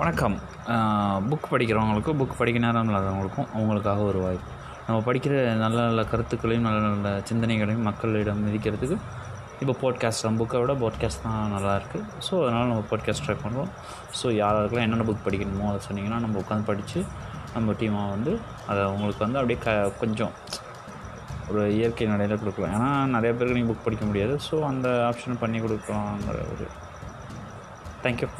வணக்கம். Book படிக்கிறவங்களுக்கும் book படிக்க நேரம் இல்லாதவங்களுக்கும் அவங்களுக்காக ஒரு வாய்ப்பு. நம்ம படிக்கிற நல்ல நல்ல கருத்துக்களையும் நல்ல நல்ல சிந்தனைகளையும் மக்களிடம் மிதிக்கிறதுக்கு இப்போ போட்காஸ்ட் தான் புக்கை விட போட்காஸ்ட் தான் நல்லாயிருக்கு ஸோ அதனால் நம்ம போட்காஸ்ட் ட்ரை பண்ணுறோம் ஸோ யாராருக்கெல்லாம் என்னென்ன புக் படிக்கணுமோ அதை சொன்னிங்கன்னா நம்ம உட்காந்து படித்து நம்ம டீமாக வந்து அதை உங்களுக்கு வந்து அப்படியே க கொஞ்சம் ஒரு இயற்கை நடையில் கொடுக்கலாம். ஏன்னா நிறைய பேருக்கு நீங்கள் புக் படிக்க முடியாது. ஸோ அந்த ஆப்ஷன் பண்ணி கொடுக்கலாங்கிற ஒரு தேங்க்யூ